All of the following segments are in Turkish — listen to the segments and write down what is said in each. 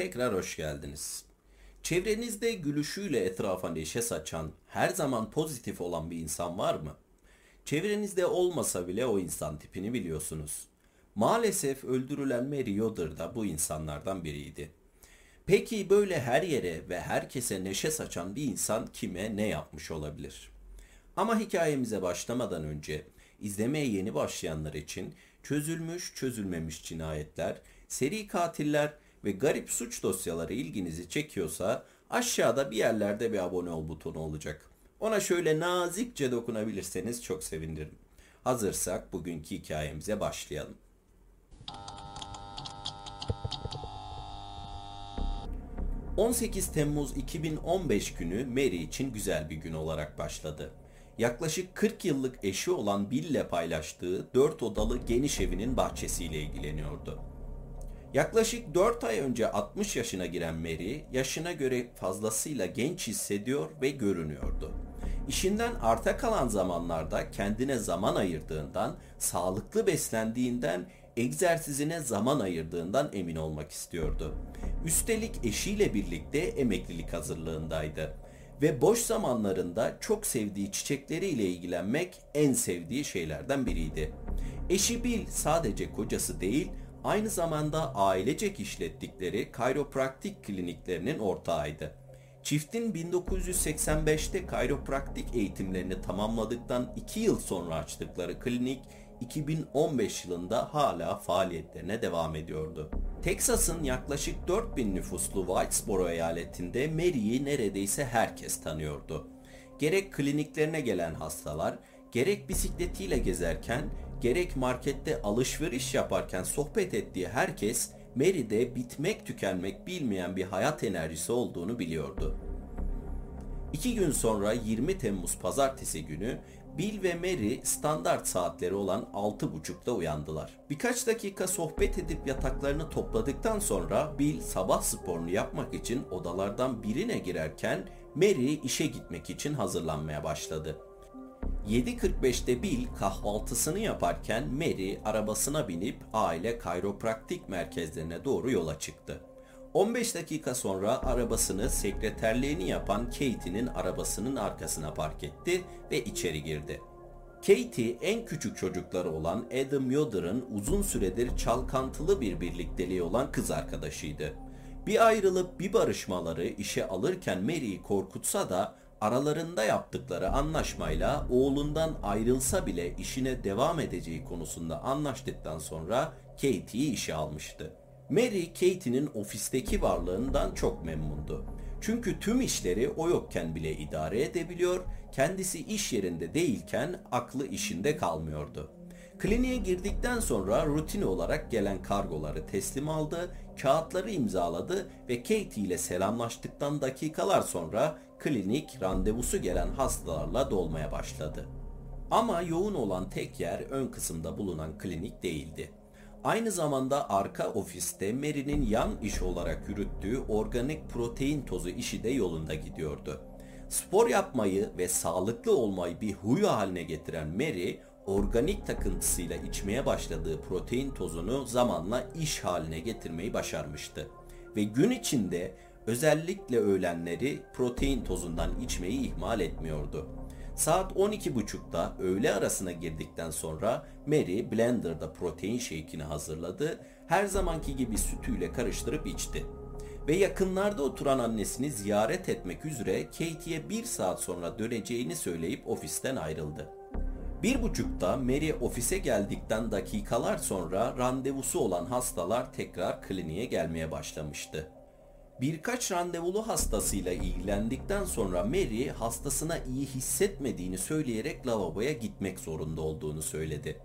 tekrar hoş geldiniz. Çevrenizde gülüşüyle etrafa neşe saçan, her zaman pozitif olan bir insan var mı? Çevrenizde olmasa bile o insan tipini biliyorsunuz. Maalesef öldürülen Mary Yoder da bu insanlardan biriydi. Peki böyle her yere ve herkese neşe saçan bir insan kime ne yapmış olabilir? Ama hikayemize başlamadan önce izlemeye yeni başlayanlar için çözülmüş çözülmemiş cinayetler, seri katiller ve garip suç dosyaları ilginizi çekiyorsa aşağıda bir yerlerde bir abone ol butonu olacak. Ona şöyle nazikçe dokunabilirseniz çok sevinirim. Hazırsak bugünkü hikayemize başlayalım. ...18 Temmuz 2015 günü Mary için güzel bir gün olarak başladı. Yaklaşık 40 yıllık eşi olan Bill ile paylaştığı 4 odalı geniş evinin bahçesiyle ilgileniyordu. Yaklaşık 4 ay önce 60 yaşına giren Mary, yaşına göre fazlasıyla genç hissediyor ve görünüyordu. İşinden arta kalan zamanlarda kendine zaman ayırdığından, sağlıklı beslendiğinden, egzersizine zaman ayırdığından emin olmak istiyordu. Üstelik eşiyle birlikte emeklilik hazırlığındaydı ve boş zamanlarında çok sevdiği çiçekleriyle ilgilenmek en sevdiği şeylerden biriydi. Eşi Bill sadece kocası değil, aynı zamanda ailecek işlettikleri kayropraktik kliniklerinin ortağıydı. Çiftin 1985'te kayropraktik eğitimlerini tamamladıktan 2 yıl sonra açtıkları klinik 2015 yılında hala faaliyetlerine devam ediyordu. Texas'ın yaklaşık 4000 nüfuslu Whitesboro eyaletinde Mary'i neredeyse herkes tanıyordu. Gerek kliniklerine gelen hastalar, gerek bisikletiyle gezerken, gerek markette alışveriş yaparken sohbet ettiği herkes Mary'de bitmek tükenmek bilmeyen bir hayat enerjisi olduğunu biliyordu. İki gün sonra 20 Temmuz pazartesi günü Bill ve Mary standart saatleri olan 6.30'da uyandılar. Birkaç dakika sohbet edip yataklarını topladıktan sonra Bill sabah sporunu yapmak için odalardan birine girerken Mary işe gitmek için hazırlanmaya başladı. 7.45'te Bill kahvaltısını yaparken Mary arabasına binip aile kayropraktik merkezlerine doğru yola çıktı. 15 dakika sonra arabasını sekreterliğini yapan Katie'nin arabasının arkasına park etti ve içeri girdi. Katie en küçük çocukları olan Adam Yoder'ın uzun süredir çalkantılı bir birlikteliği olan kız arkadaşıydı. Bir ayrılıp bir barışmaları işe alırken Mary'i korkutsa da aralarında yaptıkları anlaşmayla oğlundan ayrılsa bile işine devam edeceği konusunda anlaştıktan sonra Katie'yi işe almıştı. Mary Katie'nin ofisteki varlığından çok memnundu. Çünkü tüm işleri o yokken bile idare edebiliyor, kendisi iş yerinde değilken aklı işinde kalmıyordu. Kliniğe girdikten sonra rutin olarak gelen kargoları teslim aldı, kağıtları imzaladı ve Katie ile selamlaştıktan dakikalar sonra klinik randevusu gelen hastalarla dolmaya başladı. Ama yoğun olan tek yer ön kısımda bulunan klinik değildi. Aynı zamanda arka ofiste Mary'nin yan iş olarak yürüttüğü organik protein tozu işi de yolunda gidiyordu. Spor yapmayı ve sağlıklı olmayı bir huyu haline getiren Mary, organik takıntısıyla içmeye başladığı protein tozunu zamanla iş haline getirmeyi başarmıştı. Ve gün içinde özellikle öğlenleri protein tozundan içmeyi ihmal etmiyordu. Saat 12.30'da öğle arasına girdikten sonra Mary blenderda protein shake'ini hazırladı. Her zamanki gibi sütüyle karıştırıp içti. Ve yakınlarda oturan annesini ziyaret etmek üzere Katie'ye bir saat sonra döneceğini söyleyip ofisten ayrıldı. Bir buçukta Mary ofise geldikten dakikalar sonra randevusu olan hastalar tekrar kliniğe gelmeye başlamıştı. Birkaç randevulu hastasıyla ilgilendikten sonra Mary hastasına iyi hissetmediğini söyleyerek lavaboya gitmek zorunda olduğunu söyledi.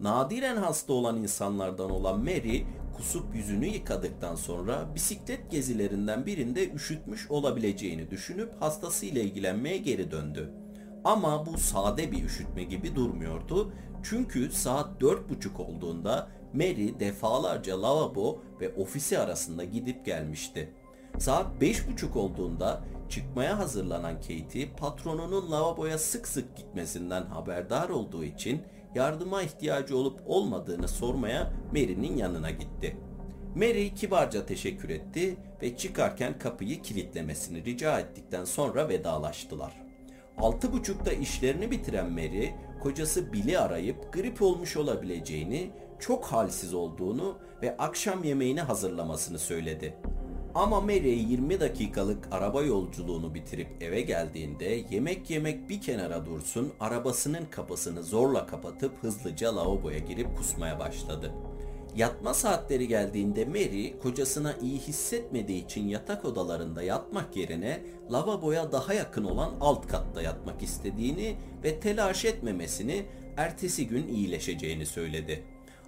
Nadiren hasta olan insanlardan olan Mary kusup yüzünü yıkadıktan sonra bisiklet gezilerinden birinde üşütmüş olabileceğini düşünüp hastasıyla ilgilenmeye geri döndü. Ama bu sade bir üşütme gibi durmuyordu. Çünkü saat dört buçuk olduğunda Mary defalarca lavabo ve ofisi arasında gidip gelmişti. Saat beş buçuk olduğunda çıkmaya hazırlanan Katie patronunun lavaboya sık sık gitmesinden haberdar olduğu için yardıma ihtiyacı olup olmadığını sormaya Mary'nin yanına gitti. Mary kibarca teşekkür etti ve çıkarken kapıyı kilitlemesini rica ettikten sonra vedalaştılar. Altı buçukta işlerini bitiren Mary, kocası Bill'i arayıp grip olmuş olabileceğini, çok halsiz olduğunu ve akşam yemeğini hazırlamasını söyledi. Ama Mary 20 dakikalık araba yolculuğunu bitirip eve geldiğinde yemek yemek bir kenara dursun arabasının kapısını zorla kapatıp hızlıca lavaboya girip kusmaya başladı. Yatma saatleri geldiğinde Mary kocasına iyi hissetmediği için yatak odalarında yatmak yerine lavaboya daha yakın olan alt katta yatmak istediğini ve telaş etmemesini ertesi gün iyileşeceğini söyledi.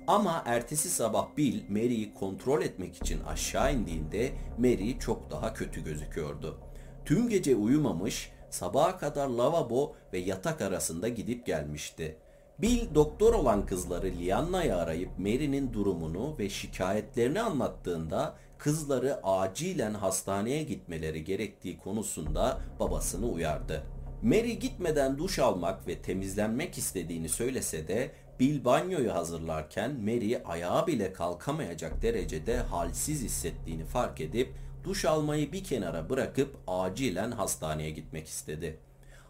Ama ertesi sabah Bill Mary'i kontrol etmek için aşağı indiğinde Mary çok daha kötü gözüküyordu. Tüm gece uyumamış, sabaha kadar lavabo ve yatak arasında gidip gelmişti. Bill doktor olan kızları Lianna'yı arayıp Mary'nin durumunu ve şikayetlerini anlattığında kızları acilen hastaneye gitmeleri gerektiği konusunda babasını uyardı. Mary gitmeden duş almak ve temizlenmek istediğini söylese de Bill banyoyu hazırlarken Mary ayağa bile kalkamayacak derecede halsiz hissettiğini fark edip duş almayı bir kenara bırakıp acilen hastaneye gitmek istedi.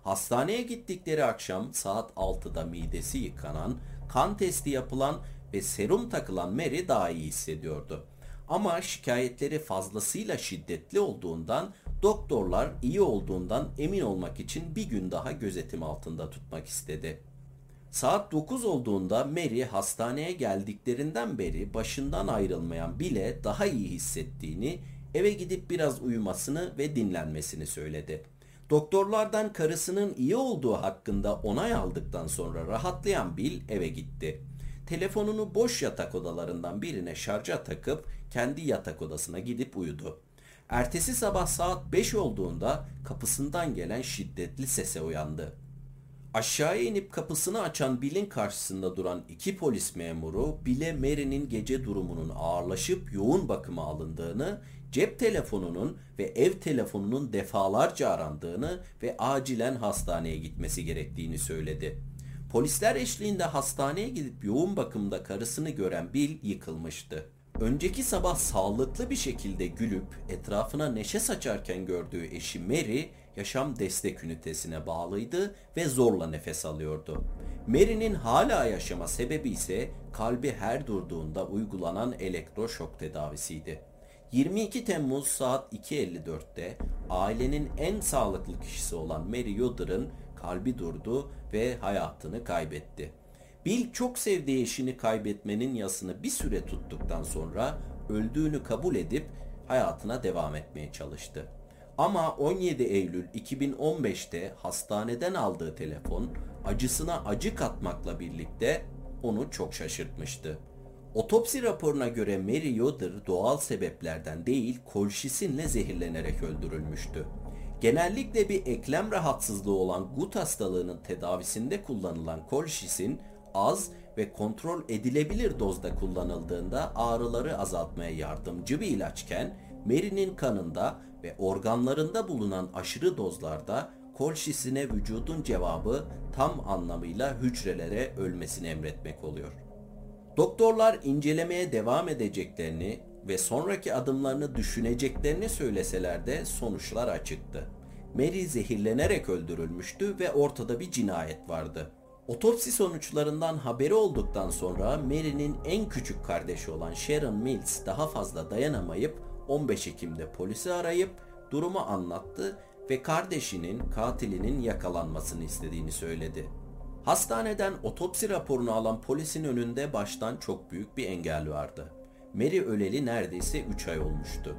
Hastaneye gittikleri akşam saat 6'da midesi yıkanan, kan testi yapılan ve serum takılan Mary daha iyi hissediyordu. Ama şikayetleri fazlasıyla şiddetli olduğundan doktorlar iyi olduğundan emin olmak için bir gün daha gözetim altında tutmak istedi. Saat 9 olduğunda Mary hastaneye geldiklerinden beri başından ayrılmayan bile daha iyi hissettiğini, eve gidip biraz uyumasını ve dinlenmesini söyledi. Doktorlardan karısının iyi olduğu hakkında onay aldıktan sonra rahatlayan Bill eve gitti. Telefonunu boş yatak odalarından birine şarja takıp kendi yatak odasına gidip uyudu. Ertesi sabah saat 5 olduğunda kapısından gelen şiddetli sese uyandı. Aşağıya inip kapısını açan Bill'in karşısında duran iki polis memuru Bill'e Mary'nin gece durumunun ağırlaşıp yoğun bakıma alındığını, cep telefonunun ve ev telefonunun defalarca arandığını ve acilen hastaneye gitmesi gerektiğini söyledi. Polisler eşliğinde hastaneye gidip yoğun bakımda karısını gören Bill yıkılmıştı. Önceki sabah sağlıklı bir şekilde gülüp etrafına neşe saçarken gördüğü eşi Mary yaşam destek ünitesine bağlıydı ve zorla nefes alıyordu. Mary'nin hala yaşama sebebi ise kalbi her durduğunda uygulanan elektroşok tedavisiydi. 22 Temmuz saat 2.54'te ailenin en sağlıklı kişisi olan Mary Yoder'ın kalbi durdu ve hayatını kaybetti. Bill çok sevdiği eşini kaybetmenin yasını bir süre tuttuktan sonra öldüğünü kabul edip hayatına devam etmeye çalıştı. Ama 17 Eylül 2015'te hastaneden aldığı telefon acısına acı katmakla birlikte onu çok şaşırtmıştı. Otopsi raporuna göre Mary Yoder doğal sebeplerden değil kolşisinle zehirlenerek öldürülmüştü. Genellikle bir eklem rahatsızlığı olan gut hastalığının tedavisinde kullanılan kolşisin az ve kontrol edilebilir dozda kullanıldığında ağrıları azaltmaya yardımcı bir ilaçken Mary'nin kanında ve organlarında bulunan aşırı dozlarda kolşisine vücudun cevabı tam anlamıyla hücrelere ölmesini emretmek oluyor. Doktorlar incelemeye devam edeceklerini ve sonraki adımlarını düşüneceklerini söyleseler de sonuçlar açıktı. Mary zehirlenerek öldürülmüştü ve ortada bir cinayet vardı. Otopsi sonuçlarından haberi olduktan sonra Mary'nin en küçük kardeşi olan Sharon Mills daha fazla dayanamayıp 15 Ekim'de polisi arayıp durumu anlattı ve kardeşinin katilinin yakalanmasını istediğini söyledi. Hastaneden otopsi raporunu alan polisin önünde baştan çok büyük bir engel vardı. Mary öleli neredeyse 3 ay olmuştu.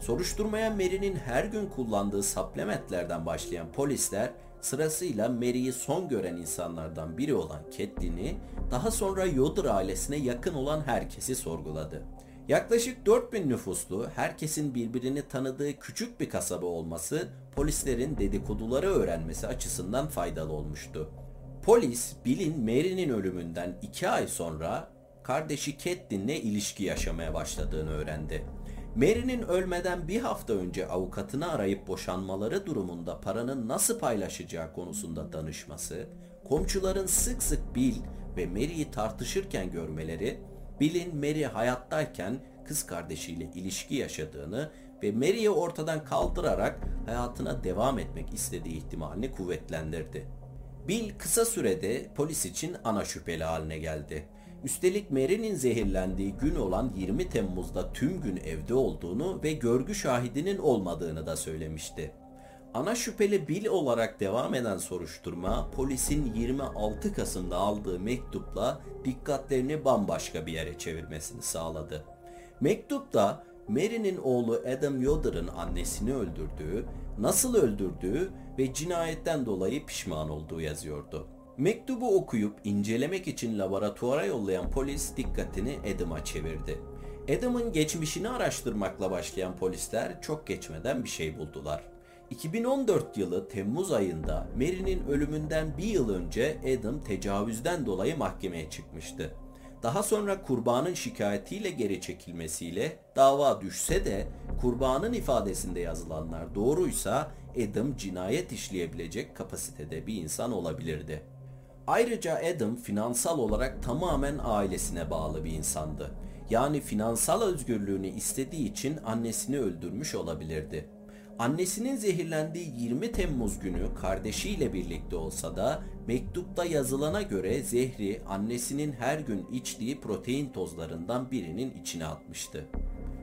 Soruşturmaya Mary'nin her gün kullandığı supplementlerden başlayan polisler sırasıyla Mary'i son gören insanlardan biri olan Catelyn'i, daha sonra Yoder ailesine yakın olan herkesi sorguladı. Yaklaşık 4000 nüfuslu, herkesin birbirini tanıdığı küçük bir kasaba olması polislerin dedikoduları öğrenmesi açısından faydalı olmuştu. Polis, Bill'in Mary'nin ölümünden 2 ay sonra kardeşi Catelyn'le ilişki yaşamaya başladığını öğrendi. Mary'nin ölmeden bir hafta önce avukatını arayıp boşanmaları durumunda paranın nasıl paylaşacağı konusunda danışması, komşuların sık sık Bill ve Mary'i tartışırken görmeleri, Bill'in Mary hayattayken kız kardeşiyle ilişki yaşadığını ve Mary'i ortadan kaldırarak hayatına devam etmek istediği ihtimalini kuvvetlendirdi. Bill kısa sürede polis için ana şüpheli haline geldi. Üstelik Mary'nin zehirlendiği gün olan 20 Temmuz'da tüm gün evde olduğunu ve görgü şahidinin olmadığını da söylemişti. Ana şüpheli Bill olarak devam eden soruşturma polisin 26 Kasım'da aldığı mektupla dikkatlerini bambaşka bir yere çevirmesini sağladı. Mektupta Mary'nin oğlu Adam Yoder'ın annesini öldürdüğü, nasıl öldürdüğü ve cinayetten dolayı pişman olduğu yazıyordu. Mektubu okuyup incelemek için laboratuvara yollayan polis dikkatini Adam'a çevirdi. Adam'ın geçmişini araştırmakla başlayan polisler çok geçmeden bir şey buldular. 2014 yılı Temmuz ayında Mary'nin ölümünden bir yıl önce Adam tecavüzden dolayı mahkemeye çıkmıştı. Daha sonra kurbanın şikayetiyle geri çekilmesiyle dava düşse de kurbanın ifadesinde yazılanlar doğruysa Adam cinayet işleyebilecek kapasitede bir insan olabilirdi. Ayrıca Adam finansal olarak tamamen ailesine bağlı bir insandı. Yani finansal özgürlüğünü istediği için annesini öldürmüş olabilirdi. Annesinin zehirlendiği 20 Temmuz günü kardeşiyle birlikte olsa da mektupta yazılana göre zehri annesinin her gün içtiği protein tozlarından birinin içine atmıştı.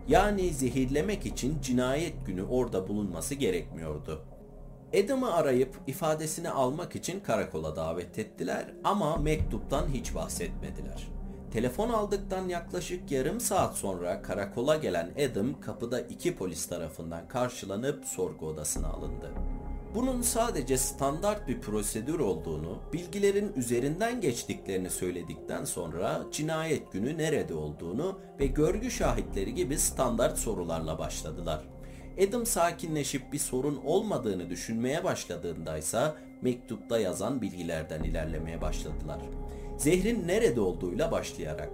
Yani zehirlemek için cinayet günü orada bulunması gerekmiyordu. Adam'ı arayıp ifadesini almak için karakola davet ettiler ama mektuptan hiç bahsetmediler. Telefon aldıktan yaklaşık yarım saat sonra karakola gelen Adam kapıda iki polis tarafından karşılanıp sorgu odasına alındı. Bunun sadece standart bir prosedür olduğunu, bilgilerin üzerinden geçtiklerini söyledikten sonra cinayet günü nerede olduğunu ve görgü şahitleri gibi standart sorularla başladılar. Adam sakinleşip bir sorun olmadığını düşünmeye başladığında ise mektupta yazan bilgilerden ilerlemeye başladılar. Zehrin nerede olduğuyla başlayarak.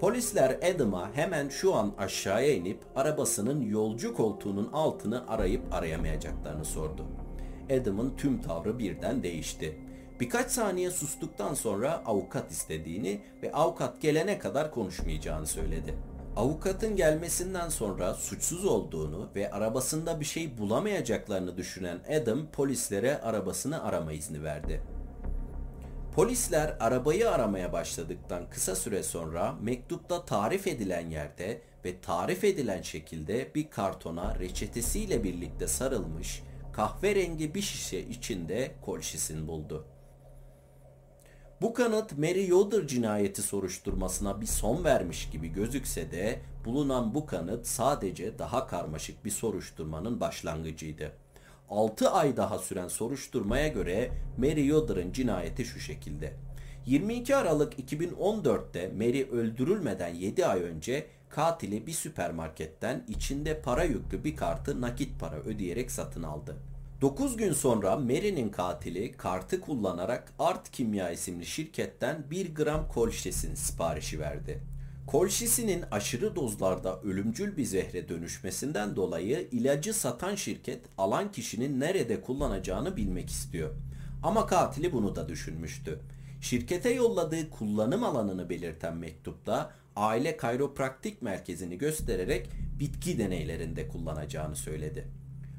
Polisler Adam'a hemen şu an aşağıya inip arabasının yolcu koltuğunun altını arayıp arayamayacaklarını sordu. Adam'ın tüm tavrı birden değişti. Birkaç saniye sustuktan sonra avukat istediğini ve avukat gelene kadar konuşmayacağını söyledi. Avukatın gelmesinden sonra suçsuz olduğunu ve arabasında bir şey bulamayacaklarını düşünen Adam polislere arabasını arama izni verdi. Polisler arabayı aramaya başladıktan kısa süre sonra mektupta tarif edilen yerde ve tarif edilen şekilde bir kartona reçetesiyle birlikte sarılmış kahverengi bir şişe içinde kolşisin buldu. Bu kanıt Mary Yoder cinayeti soruşturmasına bir son vermiş gibi gözükse de bulunan bu kanıt sadece daha karmaşık bir soruşturmanın başlangıcıydı. 6 ay daha süren soruşturmaya göre Mary Yoder'ın cinayeti şu şekilde. 22 Aralık 2014'te Mary öldürülmeden 7 ay önce katili bir süpermarketten içinde para yüklü bir kartı nakit para ödeyerek satın aldı. 9 gün sonra Mary'nin katili kartı kullanarak Art Kimya isimli şirketten 1 gram kolşesin siparişi verdi. Kolşisinin aşırı dozlarda ölümcül bir zehre dönüşmesinden dolayı ilacı satan şirket alan kişinin nerede kullanacağını bilmek istiyor. Ama katili bunu da düşünmüştü. Şirkete yolladığı kullanım alanını belirten mektupta aile kayropraktik merkezini göstererek bitki deneylerinde kullanacağını söyledi.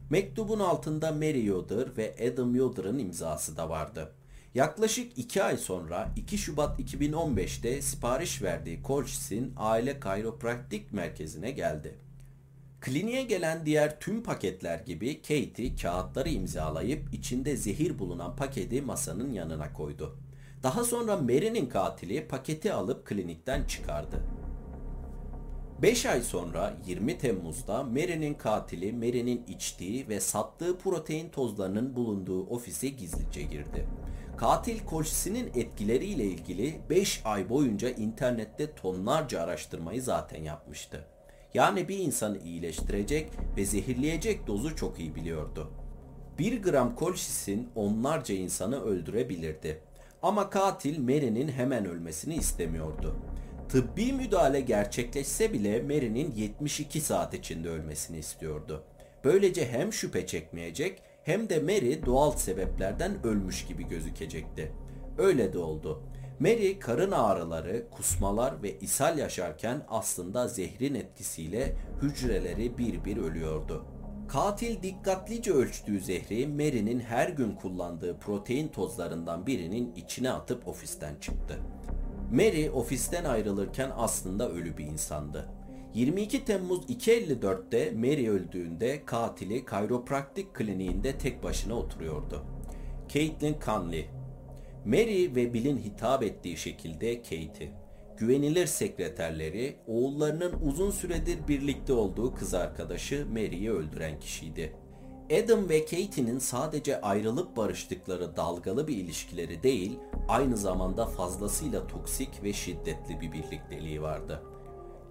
Mektubun altında Mary Yoder ve Adam Yoder'ın imzası da vardı. Yaklaşık 2 ay sonra 2 Şubat 2015'te sipariş verdiği Colches'in aile kayropraktik merkezine geldi. Kliniğe gelen diğer tüm paketler gibi Katie kağıtları imzalayıp içinde zehir bulunan paketi masanın yanına koydu. Daha sonra Mary'nin katili paketi alıp klinikten çıkardı. 5 ay sonra 20 Temmuz'da Mary'nin katili Mary'nin içtiği ve sattığı protein tozlarının bulunduğu ofise gizlice girdi. Katil Kolşisi'nin etkileriyle ilgili 5 ay boyunca internette tonlarca araştırmayı zaten yapmıştı. Yani bir insanı iyileştirecek ve zehirleyecek dozu çok iyi biliyordu. 1 gram kolşisin onlarca insanı öldürebilirdi. Ama katil Mary'nin hemen ölmesini istemiyordu. Tıbbi müdahale gerçekleşse bile Mary'nin 72 saat içinde ölmesini istiyordu. Böylece hem şüphe çekmeyecek hem de Mary doğal sebeplerden ölmüş gibi gözükecekti. Öyle de oldu. Mary karın ağrıları, kusmalar ve ishal yaşarken aslında zehrin etkisiyle hücreleri bir bir ölüyordu. Katil dikkatlice ölçtüğü zehri Mary'nin her gün kullandığı protein tozlarından birinin içine atıp ofisten çıktı. Mary ofisten ayrılırken aslında ölü bir insandı. 22 Temmuz 2.54'te Mary öldüğünde katili kayropraktik kliniğinde tek başına oturuyordu. Caitlin Conley Mary ve Bill'in hitap ettiği şekilde Kate'i, güvenilir sekreterleri, oğullarının uzun süredir birlikte olduğu kız arkadaşı Mary'i öldüren kişiydi. Adam ve Katie'nin sadece ayrılıp barıştıkları dalgalı bir ilişkileri değil, aynı zamanda fazlasıyla toksik ve şiddetli bir birlikteliği vardı.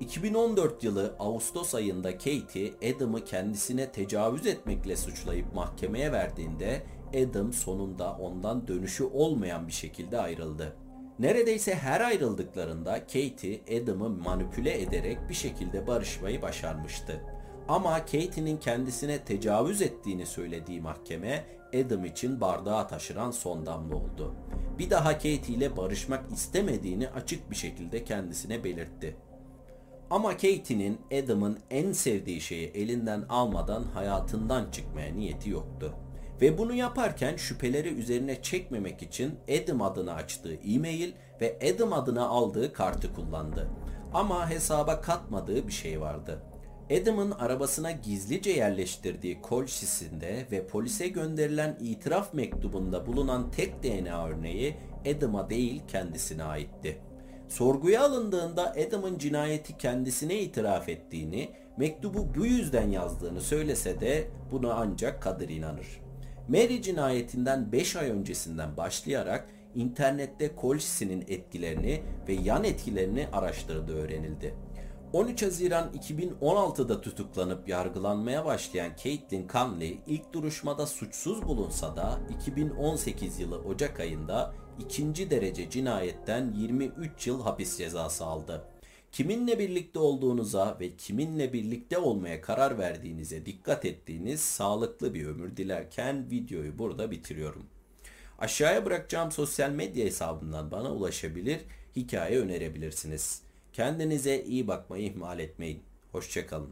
2014 yılı Ağustos ayında Katie, Adam'ı kendisine tecavüz etmekle suçlayıp mahkemeye verdiğinde Adam sonunda ondan dönüşü olmayan bir şekilde ayrıldı. Neredeyse her ayrıldıklarında Katie Adam'ı manipüle ederek bir şekilde barışmayı başarmıştı. Ama Katie'nin kendisine tecavüz ettiğini söylediği mahkeme Adam için bardağa taşıran son damla oldu. Bir daha Katie ile barışmak istemediğini açık bir şekilde kendisine belirtti. Ama Katie'nin Adam'ın en sevdiği şeyi elinden almadan hayatından çıkmaya niyeti yoktu. Ve bunu yaparken şüpheleri üzerine çekmemek için Adam adına açtığı e-mail ve Adam adına aldığı kartı kullandı. Ama hesaba katmadığı bir şey vardı. Adam'ın arabasına gizlice yerleştirdiği kol şişinde ve polise gönderilen itiraf mektubunda bulunan tek DNA örneği Adam'a değil kendisine aitti. Sorguya alındığında Adam'ın cinayeti kendisine itiraf ettiğini, mektubu bu yüzden yazdığını söylese de buna ancak Kadir inanır. Mary cinayetinden 5 ay öncesinden başlayarak internette Colsey'nin etkilerini ve yan etkilerini araştırdığı öğrenildi. 13 Haziran 2016'da tutuklanıp yargılanmaya başlayan Caitlin Conley ilk duruşmada suçsuz bulunsa da 2018 yılı Ocak ayında ikinci derece cinayetten 23 yıl hapis cezası aldı. Kiminle birlikte olduğunuza ve kiminle birlikte olmaya karar verdiğinize dikkat ettiğiniz sağlıklı bir ömür dilerken videoyu burada bitiriyorum. Aşağıya bırakacağım sosyal medya hesabından bana ulaşabilir, hikaye önerebilirsiniz. Kendinize iyi bakmayı ihmal etmeyin. Hoşçakalın.